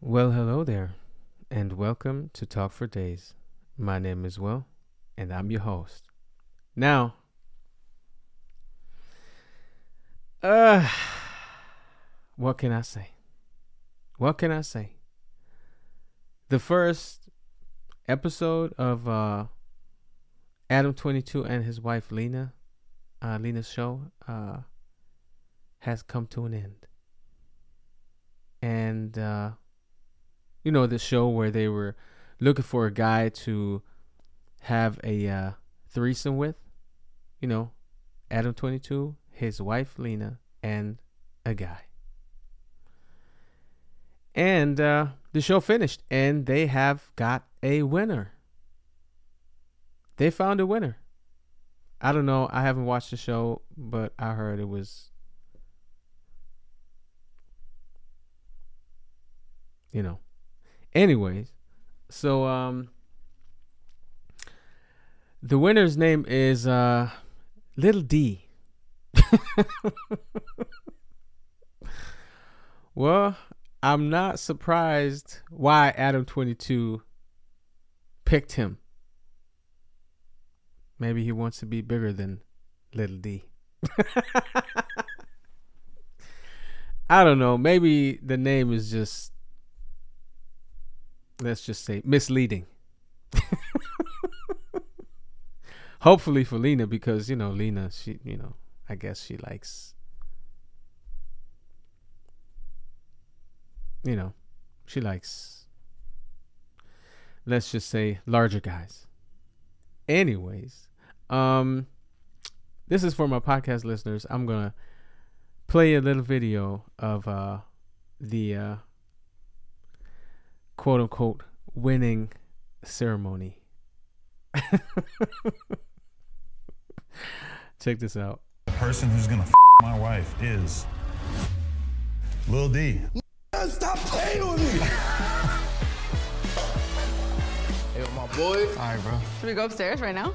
Well, hello there, and welcome to Talk for Days. My name is Will, and I'm your host. Now, uh, what can I say? What can I say? The first episode of uh, Adam Twenty Two and his wife Lena, uh, Lena's show, uh, has come to an end, and uh, you know the show where they were looking for a guy to have a uh, threesome with, you know, Adam 22, his wife Lena, and a guy. And uh, the show finished, and they have got a winner. They found a winner. I don't know. I haven't watched the show, but I heard it was, you know, Anyways, so um the winner's name is uh Little D. well, I'm not surprised why Adam 22 picked him. Maybe he wants to be bigger than Little D. I don't know. Maybe the name is just let's just say misleading. Hopefully for Lena, because you know Lena, she you know I guess she likes you know she likes let's just say larger guys. Anyways, um, this is for my podcast listeners. I'm gonna play a little video of uh the uh quote unquote winning ceremony. Check this out. The person who's gonna f- my wife is Lil D. Stop playing with me. Hey, my boy. All right, bro. Should we go upstairs right now?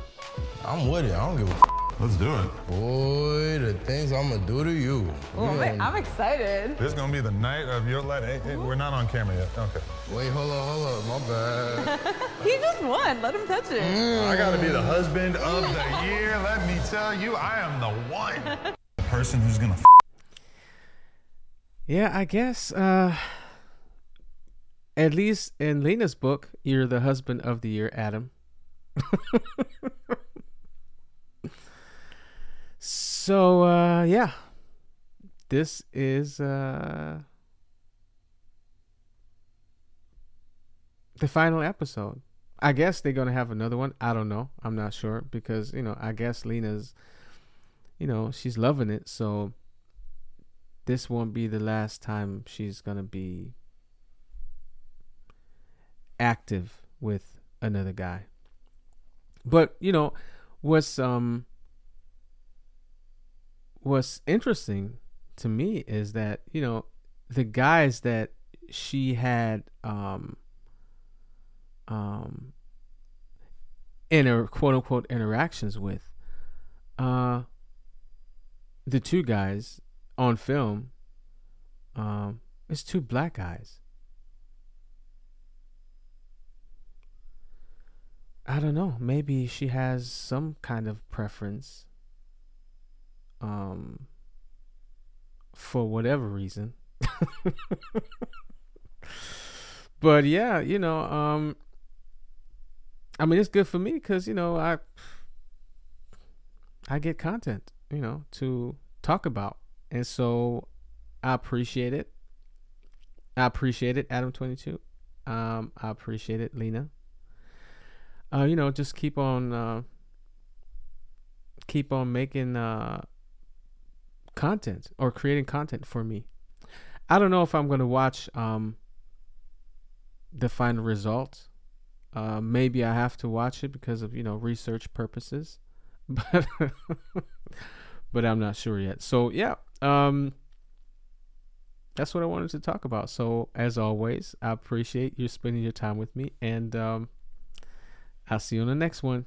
I'm with it. I don't give a f- Let's do it. boy. The things I'm gonna do to you. Oh, We I'm, I'm excited. This is gonna be the night of your life. Hey, hey, we're not on camera yet. Okay. Wait, hold up, hold up. My bad. He just won. Let him touch it. I gotta be the husband of the year. Let me tell you, I am the one. The person who's gonna f- Yeah, I guess uh at least in Lena's book, you're the husband of the year, Adam. so uh yeah. This is uh the final episode. I guess they're gonna have another one. I don't know. I'm not sure because, you know, I guess Lena's you know, she's loving it, so this won't be the last time she's gonna be active with another guy. But you know, what's um what's interesting to me is that you know the guys that she had um um inter quote unquote interactions with uh the two guys on film um it's two black guys. I don't know. Maybe she has some kind of preference um for whatever reason. But yeah you know um i mean it's good for me because you know i i get content you know to talk about. And so i appreciate it. I appreciate it adam 22 um i appreciate it lena. Uh you know just keep on uh keep on making uh content or creating content for me. I don't know if i'm going to watch um the final result uh maybe i have to watch it because of you know research purposes but but i'm not sure yet. So yeah um that's what i wanted to talk about. So as always i appreciate you spending your time with me and um i'll see you on the next one